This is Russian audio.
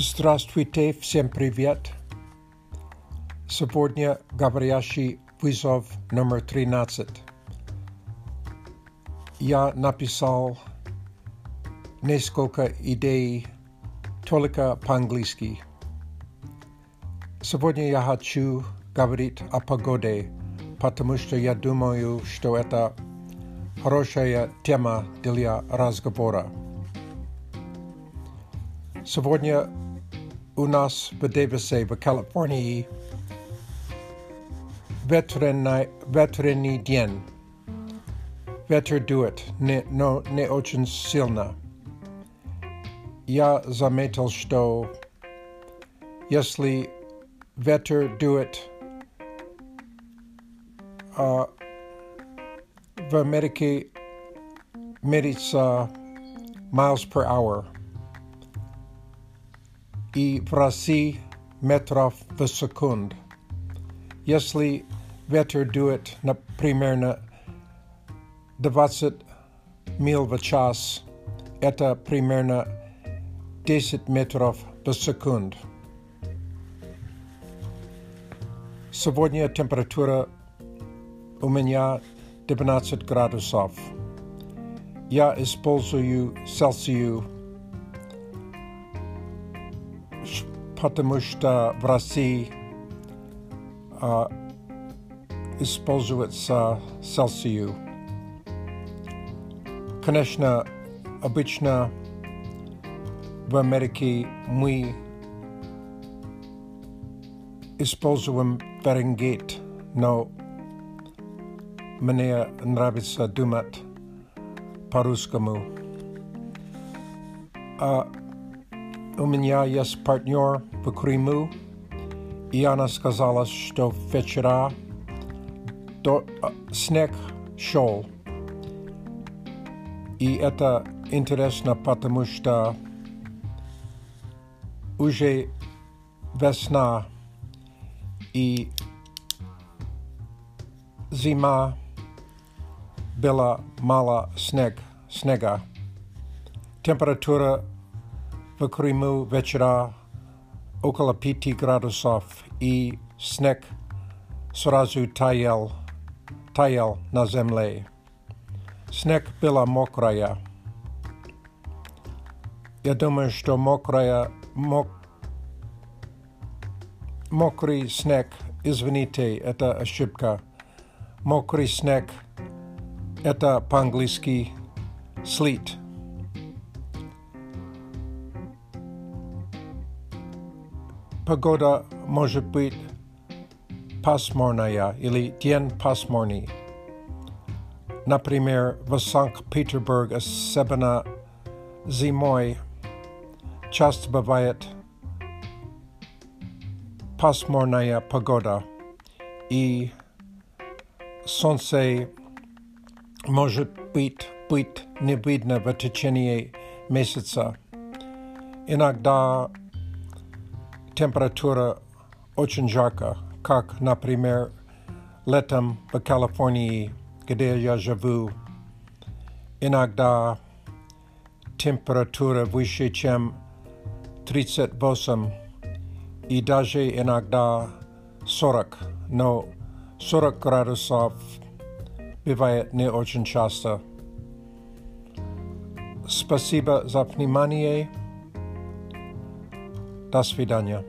Здравствуйте, всем привет. Сегодня говорящий вызов номер 13. Я написал несколько идей только по-английски. Сегодня я хочу говорить о погоде, потому что я думаю, что это хорошая тема для разговора. Сегодня Unas Vadevase Californiae Veterani Dien Veter Duet Ne No Ne Ochen Silna. Ja Zametel Sto. Yesli Veter Duet uh, Vermedike Medica miles per hour и в России метров в секунд. Если ветер дует, например, на 20 миль в час, это примерно 10 метров в секунд. Сегодня температура у меня 19 градусов. Я использую Цельсию потому что в России а, используется Цельсию. Конечно, обычно в Америке мы используем Фаренгейт, но мне нравится думать по-русскому. А у меня есть партнер в Крыму, и она сказала, что вчера до, снег шел. И это интересно, потому что уже весна и зима была мало снег, снега. Температура в Крыму вечера около пяти градусов, и снег сразу таял, таял на земле. Снег была мокрая. Я думаю, что мокрая, мок, мокрый снег, извините, это ошибка. Мокрый снег – это по-английски sleet. Погода может быть пасмурная или день пасмурный. Например, в Санкт-Петербург, особенно зимой, часто бывает пасмурная погода, и солнце может быть, быть не видно в течение месяца. Иногда температура очень жарко, как, например, летом в Калифорнии, где я живу. Иногда температура выше, чем 38, и даже иногда 40, но 40 градусов бывает не очень часто. Спасибо за внимание. Das Vidania.